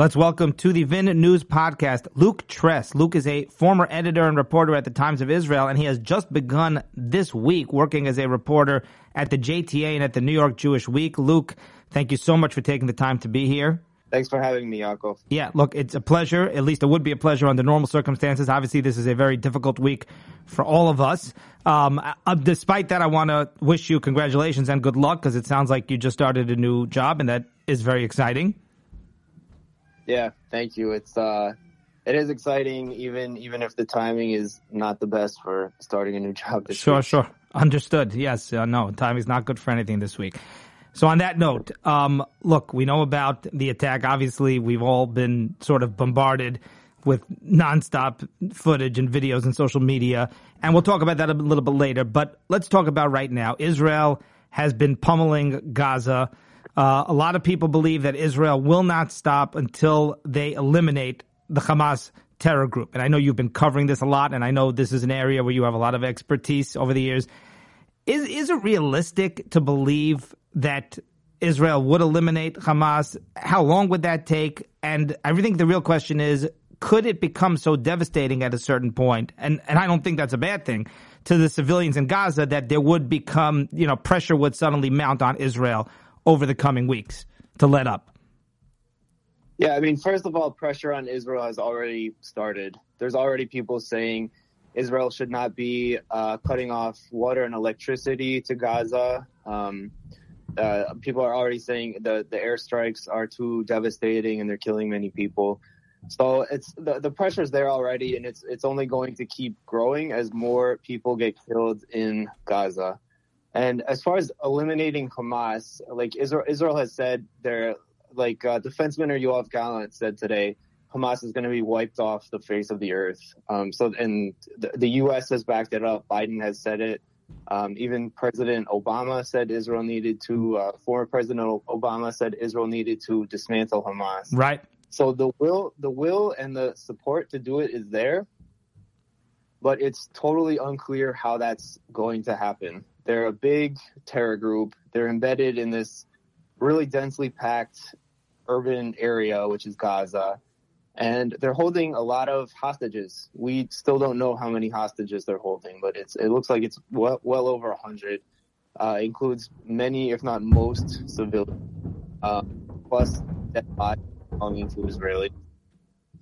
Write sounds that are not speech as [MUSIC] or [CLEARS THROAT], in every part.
Let's welcome to the VIN News podcast Luke Tress. Luke is a former editor and reporter at the Times of Israel, and he has just begun this week working as a reporter at the JTA and at the New York Jewish Week. Luke, thank you so much for taking the time to be here. Thanks for having me, Yaakov. Yeah, look, it's a pleasure. At least it would be a pleasure under normal circumstances. Obviously, this is a very difficult week for all of us. Um, uh, despite that, I want to wish you congratulations and good luck because it sounds like you just started a new job, and that is very exciting. Yeah, thank you. It's uh, it is exciting, even even if the timing is not the best for starting a new job. This sure, week. sure, understood. Yes, uh, no, timing's not good for anything this week. So on that note, um, look, we know about the attack. Obviously, we've all been sort of bombarded with nonstop footage and videos and social media, and we'll talk about that a little bit later. But let's talk about right now. Israel has been pummeling Gaza. Uh, a lot of people believe that Israel will not stop until they eliminate the Hamas terror group. And I know you've been covering this a lot, and I know this is an area where you have a lot of expertise over the years. Is is it realistic to believe that Israel would eliminate Hamas? How long would that take? And I think the real question is, could it become so devastating at a certain point? And and I don't think that's a bad thing to the civilians in Gaza that there would become, you know, pressure would suddenly mount on Israel over the coming weeks to let up? Yeah, I mean, first of all, pressure on Israel has already started. There's already people saying Israel should not be uh, cutting off water and electricity to Gaza. Um, uh, people are already saying the the airstrikes are too devastating and they're killing many people. So it's the the pressure's there already, and it's it's only going to keep growing as more people get killed in Gaza. And as far as eliminating Hamas, like Israel, Israel has said, they're like uh, Defense Minister Yoav Gallant said today, Hamas is going to be wiped off the face of the earth. Um, so, and the, the, U.S. has backed it up. Biden has said it. Um, even President Obama said Israel needed to. Uh, former President Obama said Israel needed to dismantle Hamas. Right. So the will, the will, and the support to do it is there, but it's totally unclear how that's going to happen. They're a big terror group. They're embedded in this really densely packed urban area, which is Gaza. And they're holding a lot of hostages. We still don't know how many hostages they're holding, but it's it looks like it's well, well over a hundred. Uh, includes many, if not most, civilians, uh, plus dead bodies belonging to Israelis.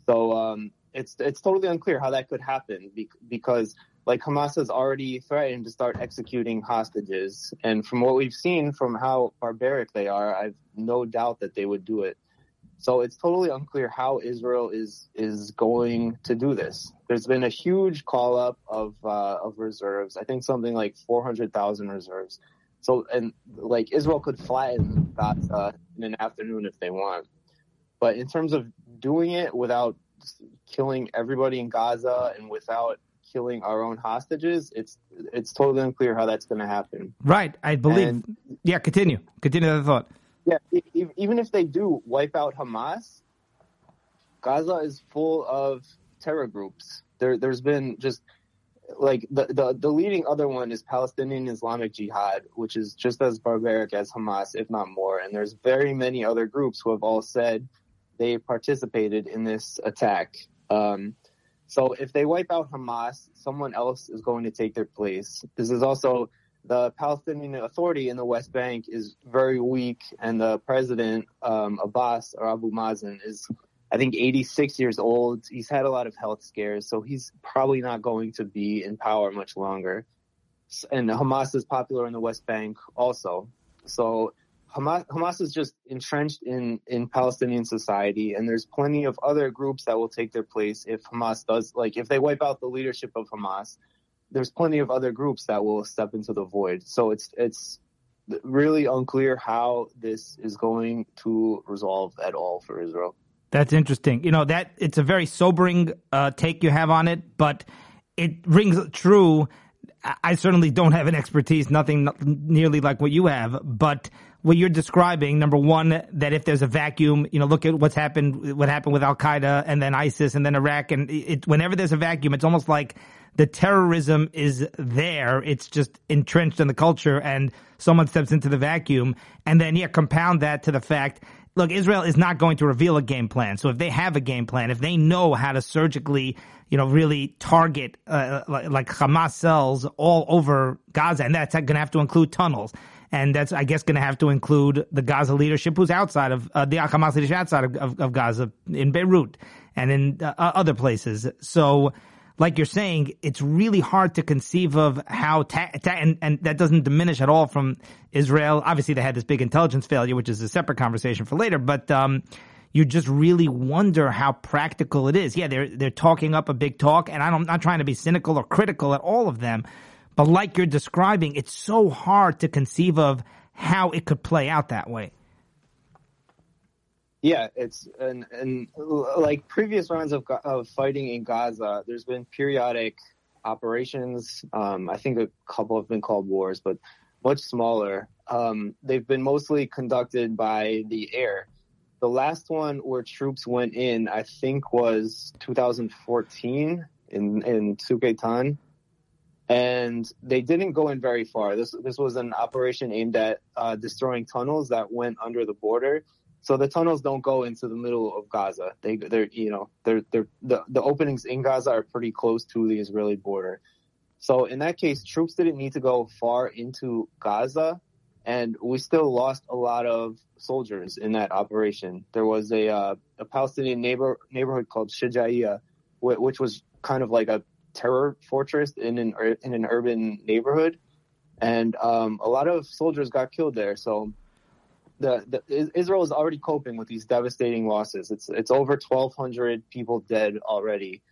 So um, it's it's totally unclear how that could happen because like Hamas has already threatened to start executing hostages. And from what we've seen from how barbaric they are, I've no doubt that they would do it. So it's totally unclear how Israel is is going to do this. There's been a huge call up of uh, of reserves. I think something like 400,000 reserves. So and like Israel could flatten that uh, in an afternoon if they want. But in terms of doing it without killing everybody in Gaza and without killing our own hostages, it's it's totally unclear how that's going to happen. Right, I believe. And, yeah, continue. Continue the thought. Yeah, even if they do wipe out Hamas, Gaza is full of terror groups. There, there's been just like the, the the leading other one is Palestinian Islamic Jihad, which is just as barbaric as Hamas, if not more. And there's very many other groups who have all said they participated in this attack. Um, so if they wipe out Hamas, someone else is going to take their place. This is also the Palestinian Authority in the West Bank is very weak, and the president um, Abbas or Abu Mazen is, I think, 86 years old. He's had a lot of health scares, so he's probably not going to be in power much longer. And Hamas is popular in the West Bank also. So Hamas, Hamas is just entrenched in, in Palestinian society, and there's plenty of other groups that will take their place if Hamas does, like, if they wipe out the leadership of Hamas, there's plenty of other groups that will step into the void. So it's, it's really unclear how this is going to resolve at all for Israel. That's interesting. You know, that it's a very sobering uh, take you have on it, but it rings true. I certainly don't have an expertise, nothing nearly like what you have, but what you're describing, number one, that if there's a vacuum, you know, look at what's happened, what happened with Al Qaeda and then ISIS and then Iraq. And it, whenever there's a vacuum, it's almost like the terrorism is there. It's just entrenched in the culture and someone steps into the vacuum. And then, yeah, compound that to the fact look, Israel is not going to reveal a game plan. So if they have a game plan, if they know how to surgically, you know, really target uh, like, like Hamas cells all over Gaza, and that's going to have to include tunnels. And that's, I guess, going to have to include the Gaza leadership who's outside of uh, the Hamas leadership outside of, of, of, Gaza in Beirut and in uh, other places. So, like you're saying, it's really hard to conceive of how, ta- ta- and, and that doesn't diminish at all from Israel. Obviously, they had this big intelligence failure, which is a separate conversation for later, but, um, you just really wonder how practical it is. Yeah, they're, they're talking up a big talk, and I'm not trying to be cynical or critical at all of them, but like you're describing, it's so hard to conceive of how it could play out that way. Yeah, it's and and like previous rounds of of fighting in Gaza, there's been periodic operations. Um, I think a couple have been called wars, but much smaller. Um, they've been mostly conducted by the air. The last one where troops went in, I think, was 2014 in in Tzuk Eitan, and they didn't go in very far. This this was an operation aimed at uh, destroying tunnels that went under the border so the tunnels don't go into the middle of Gaza. They they're you know they're they're the, the openings in Gaza are pretty close to the Israeli border. So in that case, troops didn't need to go far into Gaza, and we still lost a lot of soldiers in that operation. There was a uh, a Palestinian neighbor neighborhood called Shijaiya, which was kind of like a terror fortress in an in an urban neighborhood, and um, a lot of soldiers got killed there. So the, the, Israel is already coping with these devastating losses. It's it's over 1,200 people dead already,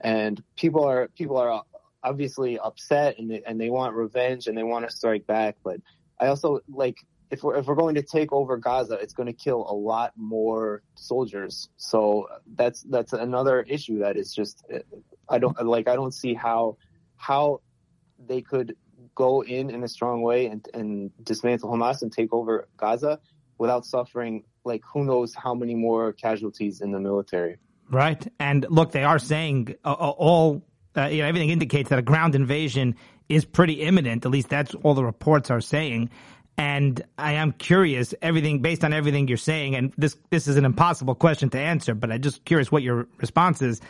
and people are people are obviously upset and they, and they want revenge and they want to strike back. But I also like if we're if we're going to take over Gaza, it's going to kill a lot more soldiers. So that's that's another issue that is just I don't like I don't see how how they could go in in a strong way and, and dismantle Hamas and take over Gaza without suffering like who knows how many more casualties in the military. Right, and look, they are saying uh, uh, all uh, you know everything indicates that a ground invasion is pretty imminent. At least that's all the reports are saying. And I am curious, everything based on everything you're saying, and this this is an impossible question to answer, but I'm just curious what your response is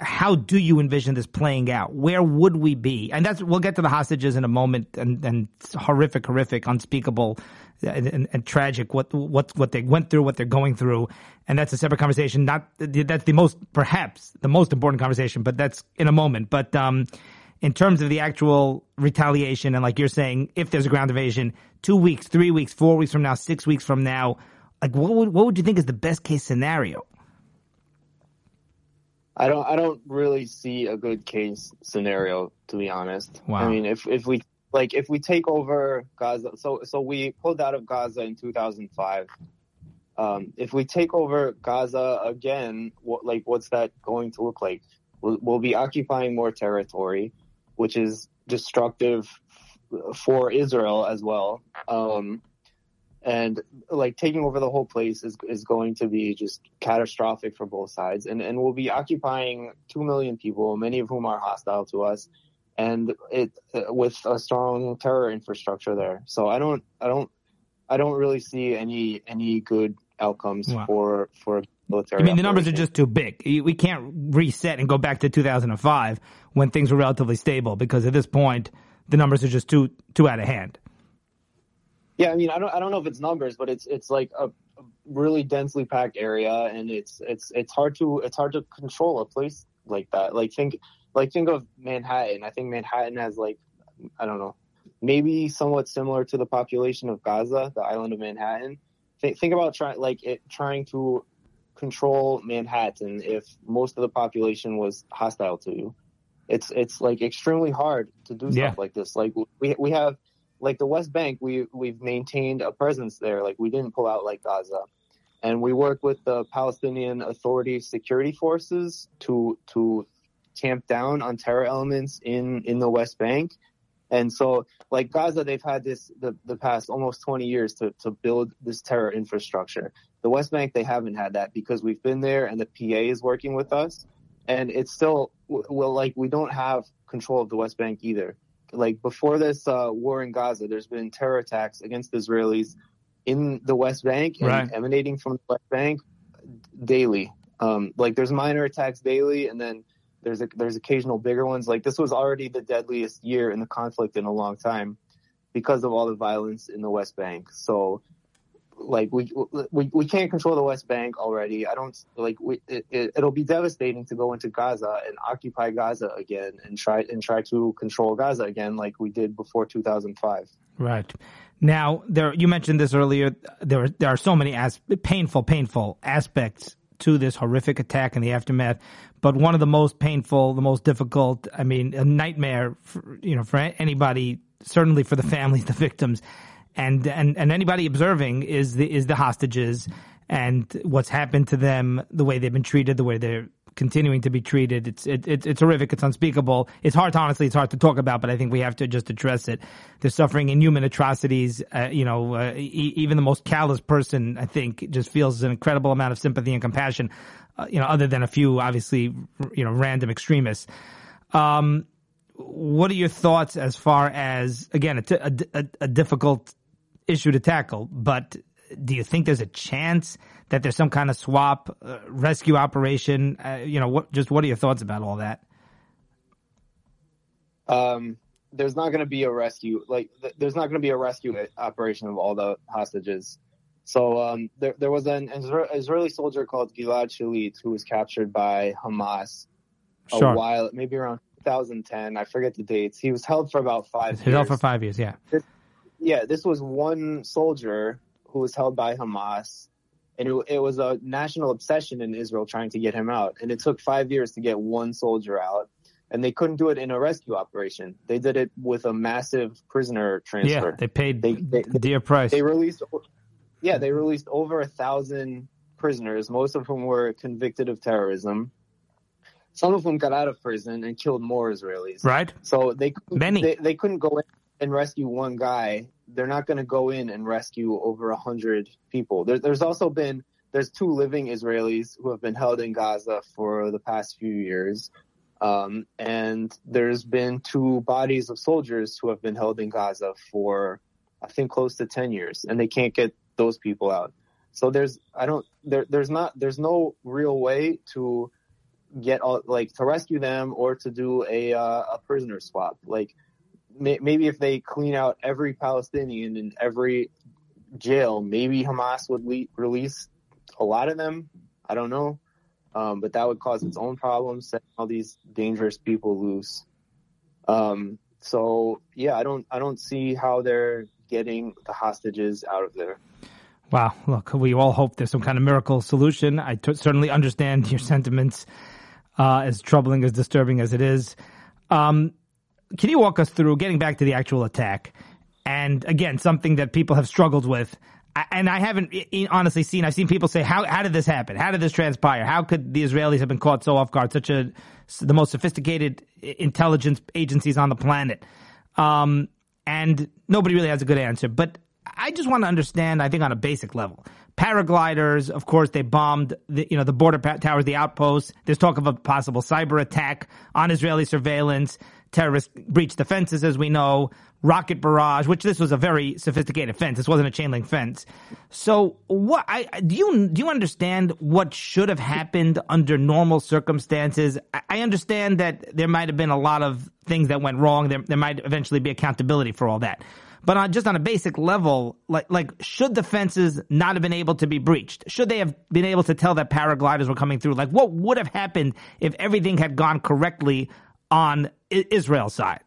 how do you envision this playing out? Where would we be? And that's we'll get to the hostages in a moment, and, and horrific, horrific, unspeakable, and, and, and, tragic what what what they went through, what they're going through, and that's a separate conversation. Not that's the most perhaps the most important conversation, but that's in a moment. But um, in terms of the actual retaliation, and like you're saying, if there's a ground invasion, two weeks, three weeks, four weeks from now, six weeks from now, like what would what would you think is the best case scenario? I don't I don't really see a good case scenario to be honest. Wow. I mean if if we like if we take over Gaza so so we pulled out of Gaza in 2005. Um, if we take over Gaza again, what like what's that going to look like? We'll, we'll be occupying more territory, which is destructive for Israel as well. Um, and like taking over the whole place is is going to be just catastrophic for both sides and and we'll be occupying 2 million people many of whom are hostile to us and it with a strong terror infrastructure there so i don't i don't i don't really see any any good outcomes wow. for for military I mean, the numbers are just too big. We can't reset and go back to 2005 when things were relatively stable because at this point, the numbers are just too too out of hand. Yeah, I mean, I don't, I don't know if it's numbers, but it's, it's like a, really densely packed area, and it's, it's, it's hard to, it's hard to control a place like that. Like think, like think of Manhattan. I think Manhattan has like, I don't know, maybe somewhat similar to the population of Gaza, the island of Manhattan. Think, think about trying, like it, trying to control Manhattan if most of the population was hostile to you. It's, it's like extremely hard to do yeah. stuff like this. Like we, we have like the West Bank, we we've maintained a presence there. Like we didn't pull out like Gaza, and we work with the Palestinian Authority security forces to to tamp down on terror elements in in the West Bank. And so, like Gaza, they've had this the, the past almost 20 years to, to build this terror infrastructure. The West Bank, they haven't had that because we've been there and the PA is working with us. And it's still, well, like we don't have control of the West Bank either like before this uh, war in Gaza, there's been terror attacks against Israelis in the West Bank and Right. emanating from the West Bank daily. Um, like there's minor attacks daily, and then there's a, there's occasional bigger ones. Like this was already the deadliest year in the conflict in a long time because of all the violence in the West Bank. So like we we we can't control the West Bank already. I don't like we it, it, it'll be devastating to go into Gaza and occupy Gaza again and try and try to control Gaza again like we did before 2005. Right. Now, there you mentioned this earlier. There there are so many as, painful, painful aspects to this horrific attack and the aftermath. But one of the most painful, the most difficult, I mean, a nightmare, for, you know, for anybody, certainly for the families, [LAUGHS] the victims, and and and anybody observing is the is the hostages and what's happened to them, the way they've been treated, the way they're continuing to be treated. It's it, it, it's horrific. It's unspeakable. It's hard honestly. It's hard to talk about, but I think we have to just address it. They're suffering inhuman atrocities. Uh, you know, uh, e- even the most callous person, I think, just feels an incredible amount of sympathy and compassion. Uh, you know, other than a few, obviously, you know, random extremists. Um, what are your thoughts as far as again a, a, a, a difficult issue to tackle, but do you think there's a chance that there's some kind of swap uh, rescue operation? Uh, you know, what just what are your thoughts about all that? Um, there's not going to be a rescue. Like, th- there's not going to be a rescue operation of all the hostages. So um, there, there was an Isra- Israeli soldier called Gilad Shalit who was captured by Hamas a Sure. while, maybe around 2010. I forget the dates. He was held for about five He's held for five years. Yeah. yeah, this was one soldier who was held by Hamas, and it, it was a national obsession in Israel trying to get him out. And it took five years to get one soldier out, and they couldn't do it in a rescue operation. They did it with a massive prisoner transfer. Yeah. They paid They- they- a dear price. They released, yeah, they released over a thousand prisoners, most of whom were convicted of terrorism. Some of them got out of prison and killed more Israelis. right. So they Many. they, they couldn't go in and rescue one guy. They're not going to go in and rescue over a hundred people. There, there's also been there's two living Israelis who have been held in Gaza for the past few years, um, and there's been two bodies of soldiers who have been held in Gaza for I think close to ten years, and they can't get those people out. So there's I don't there there's not there's no real way to get all like to rescue them or to do a uh, a prisoner swap. Like maybe if they clean out every Palestinian in every jail, maybe Hamas would le- release a lot of them. I don't know, um, but that would cause its own problems, setting all these dangerous people loose. Um, so yeah, I don't I don't see how they're getting the hostages out of there. Wow. Look, we all hope there's some kind of miracle solution. I t- certainly understand your sentiments, uh, as troubling, as disturbing as it is. Um, can you walk us through getting back to the actual attack? And again, something that people have struggled with. And I haven't honestly seen. I've seen people say, "How how did this happen? How did this transpire? How could the Israelis have been caught so off guard? Such a the most sophisticated intelligence agencies on the planet." Um, and nobody really has a good answer. But I just want to understand. I think on a basic level, paragliders. Of course, they bombed the you know the border towers, the outposts. There's talk of a possible cyber attack on Israeli surveillance. Terrorists breached the fences, as we know. Rocket barrage, which this was a very sophisticated fence. This wasn't a chain link fence. So, what I do you do you understand what should have happened under normal circumstances? I, I understand that there might have been a lot of things that went wrong. There there might eventually be accountability for all that. But on just on a basic level, like like should the fences not have been able to be breached? Should they have been able to tell that paragliders were coming through? Like what would have happened if everything had gone correctly on I- Israel's side?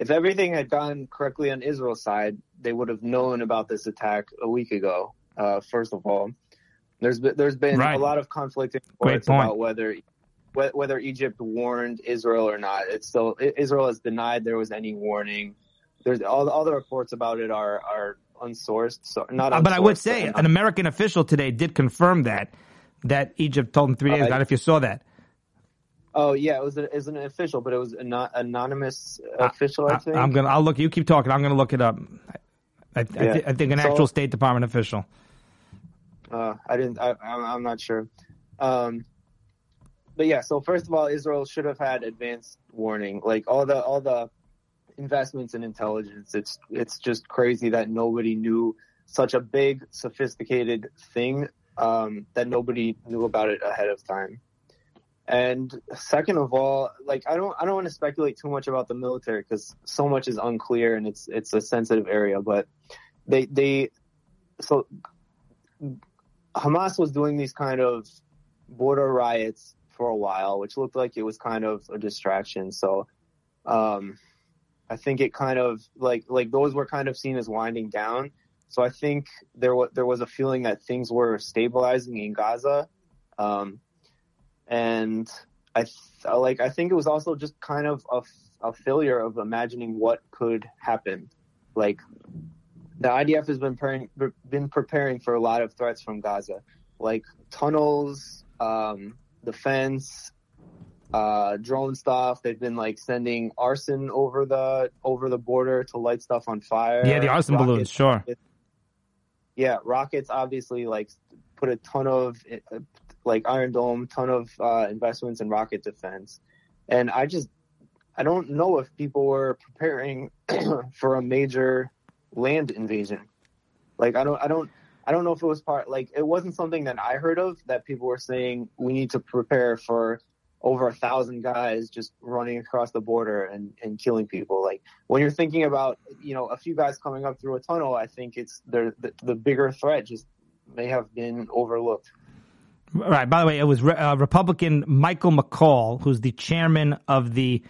if everything had gone correctly on Israel's side, they would have known about this attack a week ago. Uh, first of all, there's been, there's been Right. a lot of conflicting reports about whether whe- whether Egypt warned Israel or not. It's still Israel has denied there was any warning. There's all, all the reports about it are are unsourced. So not. Uh, but I would say an American official today did confirm that that Egypt told him three days. Uh, I don't know if you saw that. Oh yeah, it was a, it was an official, but it was an anonymous official. I think. I'm gonna. I'll look. You keep talking. I'm gonna look it up. I, I, I, Yeah. thi- I think an So- actual State Department official. Uh, I didn't. I, I'm, I'm not sure. Um, but yeah. So first of all, Israel should have had advanced warning. Like all the all the investments in intelligence. It's it's just crazy that nobody knew such a big, sophisticated thing um, that nobody knew about it ahead of time. And second of all, like I don't I don't want to speculate too much about the military because so much is unclear and it's it's a sensitive area. But they they so Hamas was doing these kind of border riots for a while, which looked like it was kind of a distraction. So um, I think it kind of like like those were kind of seen as winding down. So I think there was there was a feeling that things were stabilizing in Gaza, um, and I th- like I think it was also just kind of a, a failure of imagining what could happen. Like the IDF has been preparing, been preparing for a lot of threats from Gaza, like tunnels, um, defense, uh, drone stuff. They've been like sending arson over the over the border to light stuff on fire. Yeah, the arson rockets, balloons, sure. Yeah, rockets obviously like put a ton of like Iron Dome, ton of uh, investments in rocket defense, and I just I don't know if people were preparing [CLEARS THROAT] for a major land invasion. Like I don't I don't I don't know if it was part like it wasn't something that I heard of that people were saying we need to prepare for over a thousand guys just running across the border and, and killing people. Like when you're thinking about, you know, a few guys coming up through a tunnel, I think it's the, the, the bigger threat just may have been overlooked. Right. By the way, it was uh, Republican Michael McCaul, who's the chairman of the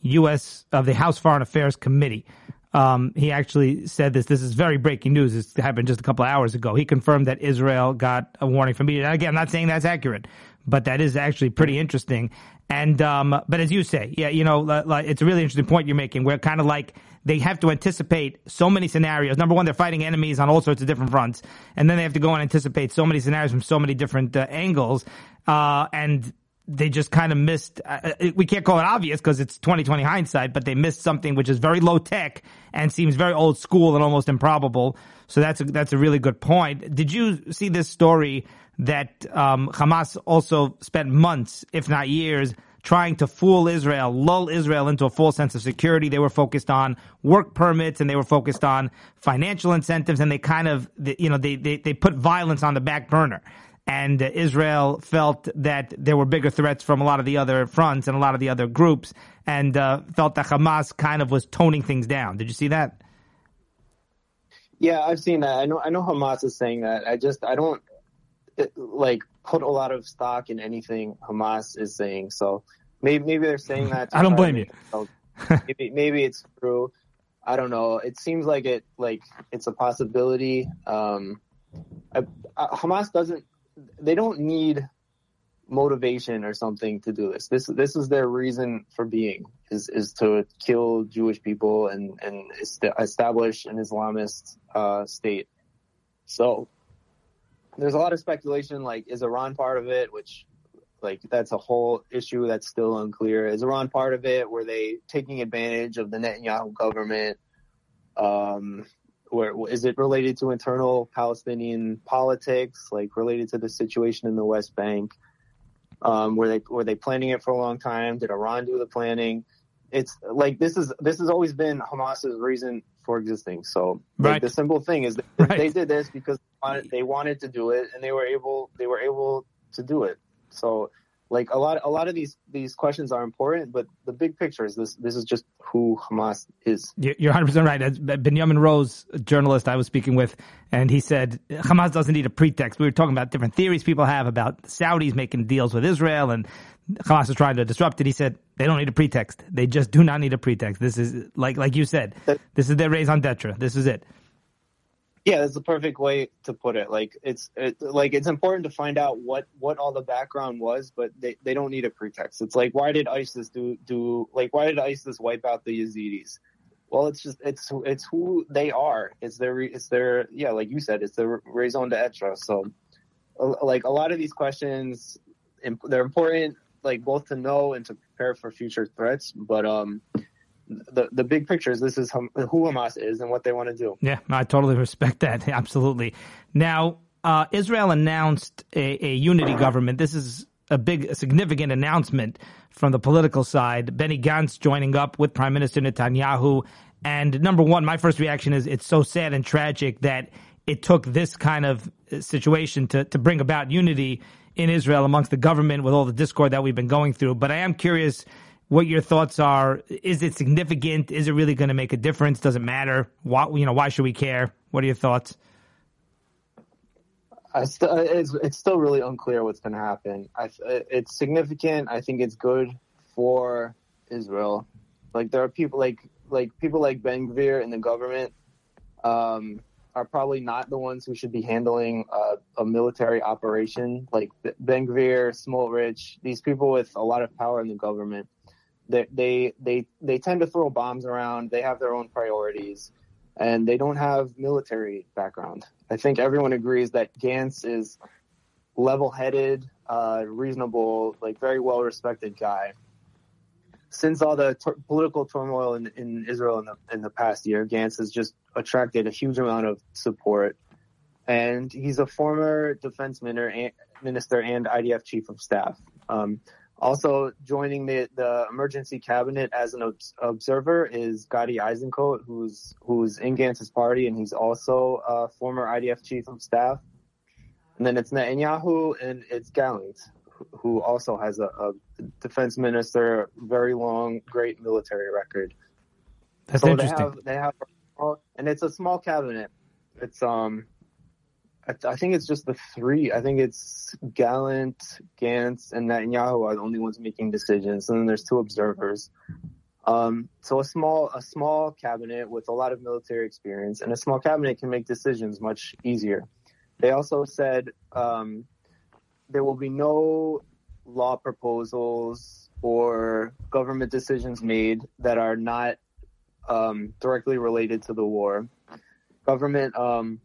U.S. of the House Foreign Affairs Committee. Um, he actually said this. This is very breaking news. This happened just a couple of hours ago. He confirmed that Israel got a warning from media. Again, I'm not saying that's accurate, but that is actually pretty interesting. And um, but as you say, yeah, you know, like, it's a really interesting point you're making. Where kind of like they have to anticipate so many scenarios. Number one, they're fighting enemies on all sorts of different fronts, and then they have to go and anticipate so many scenarios from so many different uh, angles. Uh, and they just kind of missed. Uh, uh we can't call it obvious because it's 2020 hindsight, but they missed something which is very low tech and seems very old school and almost improbable. So that's a, that's a really good point. Did you see this story that um, Hamas also spent months, if not years, trying to fool Israel, lull Israel into a false sense of security? They were focused on work permits and they were focused on financial incentives, and they kind of, you know, they they, they put violence on the back burner and uh, Israel felt that there were bigger threats from a lot of the other fronts and a lot of the other groups, and uh, felt that Hamas kind of was toning things down. Did you see that? Yeah, I've seen that. I know. I know Hamas is saying that. I just I don't it, like put a lot of stock in anything Hamas is saying. So maybe maybe they're saying that. I don't blame you. maybe maybe it's true. I don't know. It seems like it like it's a possibility. Um, I, I, Hamas doesn't they don't need motivation or something to do this. This this is their reason for being is is to kill Jewish people and and establish an Islamist uh, state. So there's a lot of speculation. Like, is Iran part of it? Which like that's a whole issue that's still unclear. Is Iran part of it? Were they taking advantage of the Netanyahu government? Um, where is it related to internal Palestinian politics, like related to the situation in the West Bank? Um, were they were they planning it for a long time? Did Iran do the planning? It's like this is this has always been Hamas's reason for existing. So like, the simple thing is right. they did this because they wanted to do it and they were able they were able to do it. So like a lot a lot of these these questions are important, but the big picture is this this is just who Hamas is. You're 100 percent right. As Benjamin Rose, a journalist I was speaking with, and he said Hamas doesn't need a pretext. We were talking about different theories people have about Saudis making deals with Israel and Hamas is trying to disrupt it. He said they don't need a pretext. They just do not need a pretext. This is like like you said. This is their raison d'etre. This is it. Yeah, that's the perfect way to put it. Like it's it, like it's important to find out what what all the background was, but they, they don't need a pretext. It's like why did ISIS do do like why did ISIS wipe out the Yazidis? Well, it's just it's it's who they are. It's their it's their yeah, like you said, it's their raison d'être. So, like a lot of these questions, they're important, like both to know and to prepare for future threats. But um, the the big picture is this is who Hamas is and what they want to do. Yeah, I totally [LAUGHS] respect that. [LAUGHS] Absolutely. Now, uh, Israel announced a, a, unity government. This is a big, a significant announcement from the political side. Benny Gantz joining up with Prime Minister Netanyahu. And number one, my first reaction is it's so sad and tragic that it took this kind of situation to, to bring about unity in Israel amongst the government with all the discord that we've been going through. But I am curious what your thoughts are. Is it significant? Is it really going to make a difference? Does it matter? Why, you know, why should we care? What are your thoughts? St- it's, it's still really unclear what's going to happen. I, it's significant. I think it's good for Israel. Like there are people like like people like Ben Gvir in the government um, are probably not the ones who should be handling uh, a military operation. Like Ben Gvir, Smotrich, these people with a lot of power in the government, they they they tend to throw bombs around. They have their own priorities, and they don't have military background. I think everyone agrees that Gantz is level-headed, uh, reasonable, like very well-respected guy. Since all the t- political turmoil in, in Israel in the in the past year, Gantz has just attracted a huge amount of support, and he's a former defense minister and IDF chief of staff. Um, also joining the, the emergency cabinet as an observer is Gadi Eisenkot, who's who's in Gantz's party, and he's also a former IDF chief of staff. And then it's Netanyahu and it's Gallant, who also has a, a defense minister, very long, great military record. That's so interesting. They have, they have, and it's a small cabinet. It's um, I, th- I, think it's just the three. I think it's Gallant, Gantz, and Netanyahu are the only ones making decisions, and then there's two observers. Um, so a small a small cabinet with a lot of military experience, and a small cabinet can make decisions much easier. They also said um, there will be no law proposals or government decisions made that are not um, directly related to the war. Government um,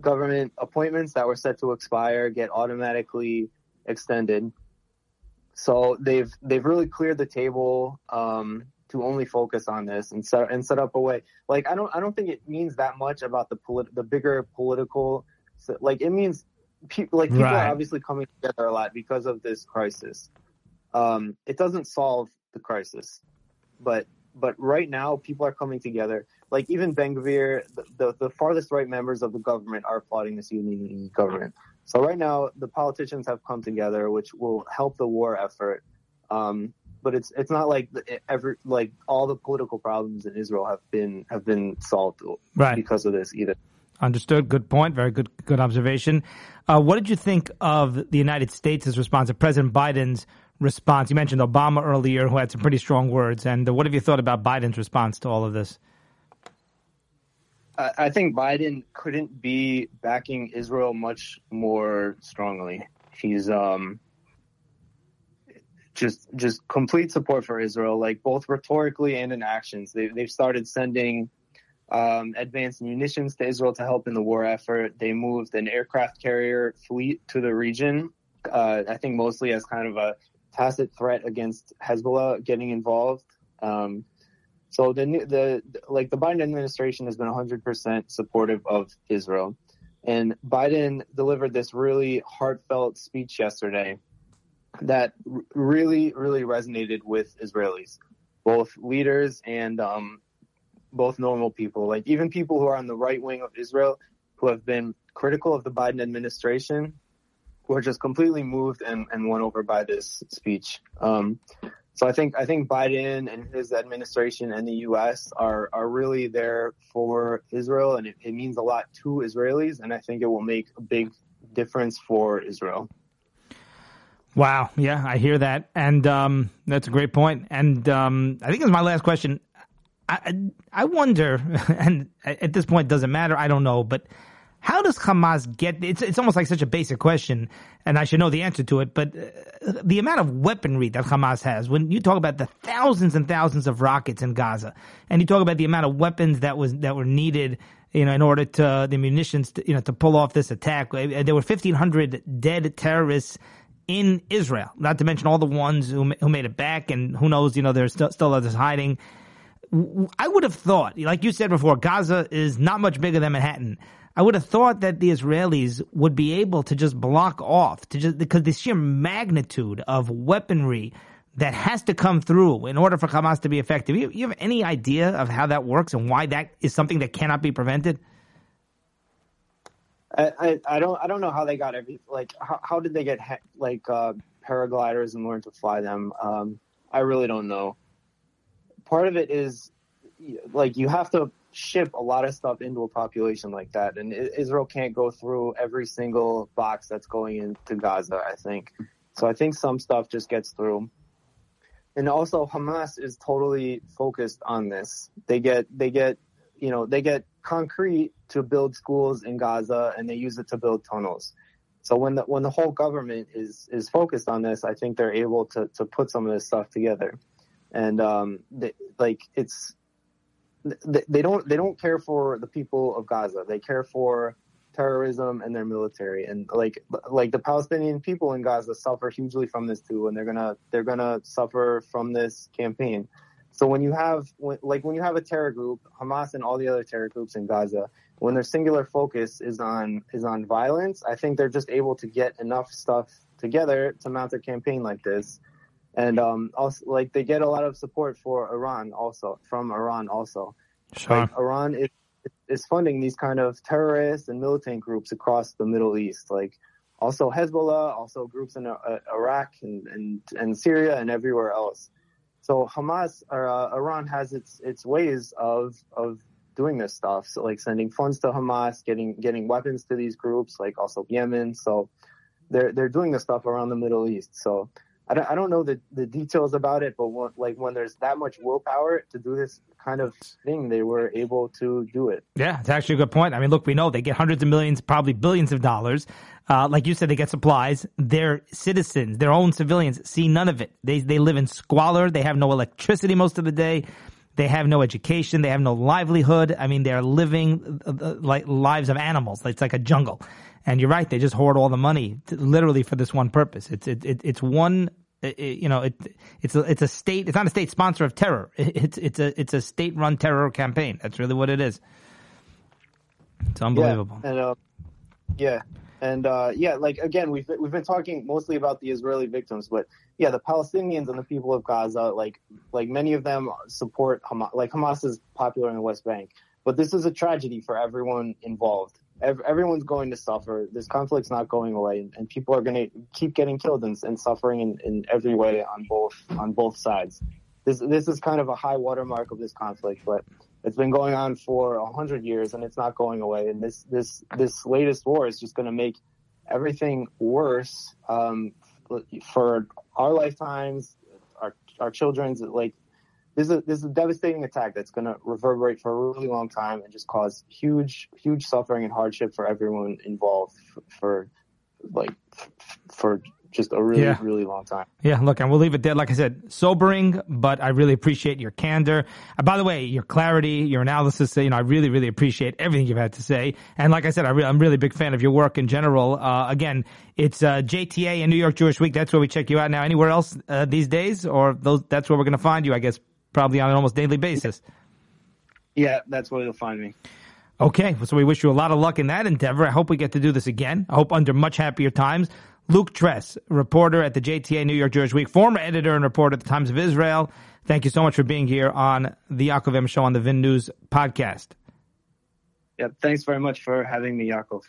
government appointments that were set to expire get automatically extended. So they've they've really cleared the table um, to only focus on this and set and set up a way. Like I don't I don't think it means that much about the polit- the bigger political. Like it means pe- like people right. are obviously coming together a lot because of this crisis. Um, it doesn't solve the crisis, but but right now people are coming together like even Ben Gvir, the, the, the farthest right members of the government are applauding this unity government. So right now, the politicians have come together, which will help the war effort. Um, but it's it's not like every like all the political problems in Israel have been have been solved right. because of this either. Understood. Good point. Very good good observation. Uh, what did you think of the United States' response, of President Biden's response? You mentioned Obama earlier, who had some pretty strong words. And what have you thought about Biden's response to all of this? I think Biden couldn't be backing Israel much more strongly. He's um, just just complete support for Israel, like both rhetorically and in actions. They, they've started sending um, advanced munitions to Israel to help in the war effort. They moved an aircraft carrier fleet to the region. Uh, I think mostly as kind of a tacit threat against Hezbollah getting involved. Um, so the the like the Biden administration has been 100% supportive of Israel, and Biden delivered this really heartfelt speech yesterday that really really resonated with Israelis, both leaders and um, both normal people, like even people who are on the right wing of Israel, who have been critical of the Biden administration, who are just completely moved and, and won over by this speech. Um, so I think I think Biden and his administration and the U.S. are are really there for Israel, and it, it means a lot to Israelis, and I think it will make a big difference for Israel. Wow, yeah, I hear that, and um, that's a great point. And um, I think it's my last question. I I wonder, [LAUGHS] and at this point, it doesn't matter. I don't know, but how does Hamas get? It's it's almost like such a basic question, and I should know the answer to it. But uh, the amount of weaponry that Hamas has, when you talk about the thousands and thousands of rockets in Gaza, and you talk about the amount of weapons that was that were needed, you know, in order to the munitions, to, you know, to pull off this attack, uh, there were fifteen hundred dead terrorists in Israel. Not to mention all the ones who who made it back, and who knows, you know, there's still others hiding I would have thought, like you said before, Gaza is not much bigger than Manhattan. I would have thought that the Israelis would be able to just block off to just because the sheer magnitude of weaponry that has to come through in order for Hamas to be effective. You, you have any idea of how that works and why that is something that cannot be prevented? I, I, I don't I don't know how they got every like how, how did they get like uh, paragliders and learn to fly them? Um, I really don't know. Part of it is like you have to ship a lot of stuff into a population like that, and Israel can't go through every single box that's going into Gaza. I think so. I think some stuff just gets through, and also Hamas is totally focused on this. They get they get you know they get concrete to build schools in Gaza, and they use it to build tunnels. So when the when the whole government is is focused on this, I think they're able to to put some of this stuff together, and um, they, like it's they don't they don't care for the people of Gaza. They care for terrorism and their military. And like like the Palestinian people in Gaza suffer hugely from this too, and they're gonna they're gonna suffer from this campaign. So when you have like when you have a terror group, Hamas and all the other terror groups in Gaza, when their singular focus is on is on violence, I think they're just able to get enough stuff together to mount a campaign like this and um, also like they get a lot of support for Iran also from Iran also. Sure. Like, Iran is is funding these kind of terrorist and militant groups across the Middle East, like also Hezbollah, also groups in uh, Iraq and, and and Syria and everywhere else. So Hamas or uh, Iran has its its ways of of doing this stuff. So like sending funds to Hamas, getting getting weapons to these groups, like also Yemen. So they're they're doing this stuff around the Middle East. So I don't, I don't know the, the details about it, but when, like when there's that much willpower to do this kind of thing, they were able to do it. Yeah, it's actually a good point. I mean, look, we know they get hundreds of millions, probably billions of dollars. Uh, like you said, they get supplies. Their citizens, their own civilians, see none of it. They they live in squalor. They have no electricity most of the day. They have no education. They have no livelihood. I mean, they're living uh, uh like lives of animals. It's like a jungle. And you're right; they just hoard all the money, to, literally for this one purpose. It's it, it, it's one it, you know, it, it's a, it's a state. It's not a state sponsor of terror. [LAUGHS] it's it's a it's a state run terror campaign. That's really what it is. It's unbelievable. Yeah, and uh, yeah, and uh, yeah, like again, we've we've been talking mostly about the Israeli victims, but yeah, the Palestinians and the people of Gaza, like like many of them support Hamas. Like Hamas is popular in the West Bank, but this is a tragedy for everyone involved everyone's going to suffer. This conflict's not going away, and people are going to keep getting killed and, and suffering in, in every way on both on both sides. This this is kind of a high watermark of this conflict, but it's been going on for a hundred years and it's not going away. And this this this latest war is just going to make everything worse um, for our lifetimes, our our children's. Like this is a, this is a devastating attack that's going to reverberate for a really long time and just cause huge huge suffering and hardship for everyone involved for, for like for just a really, yeah. really long time. Yeah, look, and we'll leave it there. Like I said, sobering, but I really appreciate your candor. Uh, by the way, your clarity, your analysis, you know, I really, really appreciate everything you've had to say. And like I said, I am really a big fan of your work in general. Uh, again, it's uh, JTA and New York Jewish Week. That's where we check you out now. Anywhere else uh, these days? Or those? that's where we're going to find you, I guess, probably on an almost daily basis. Yeah, that's where you'll find me. Okay, so we wish you a lot of luck in that endeavor. I hope we get to do this again. I hope under much happier times. Luke Tress, reporter at the JTA New York Jewish Week, former editor and reporter at the Times of Israel. Thank you so much for being here on the Yaakov M Show on the Vin News podcast. Yeah, thanks very much for having me, Yaakov.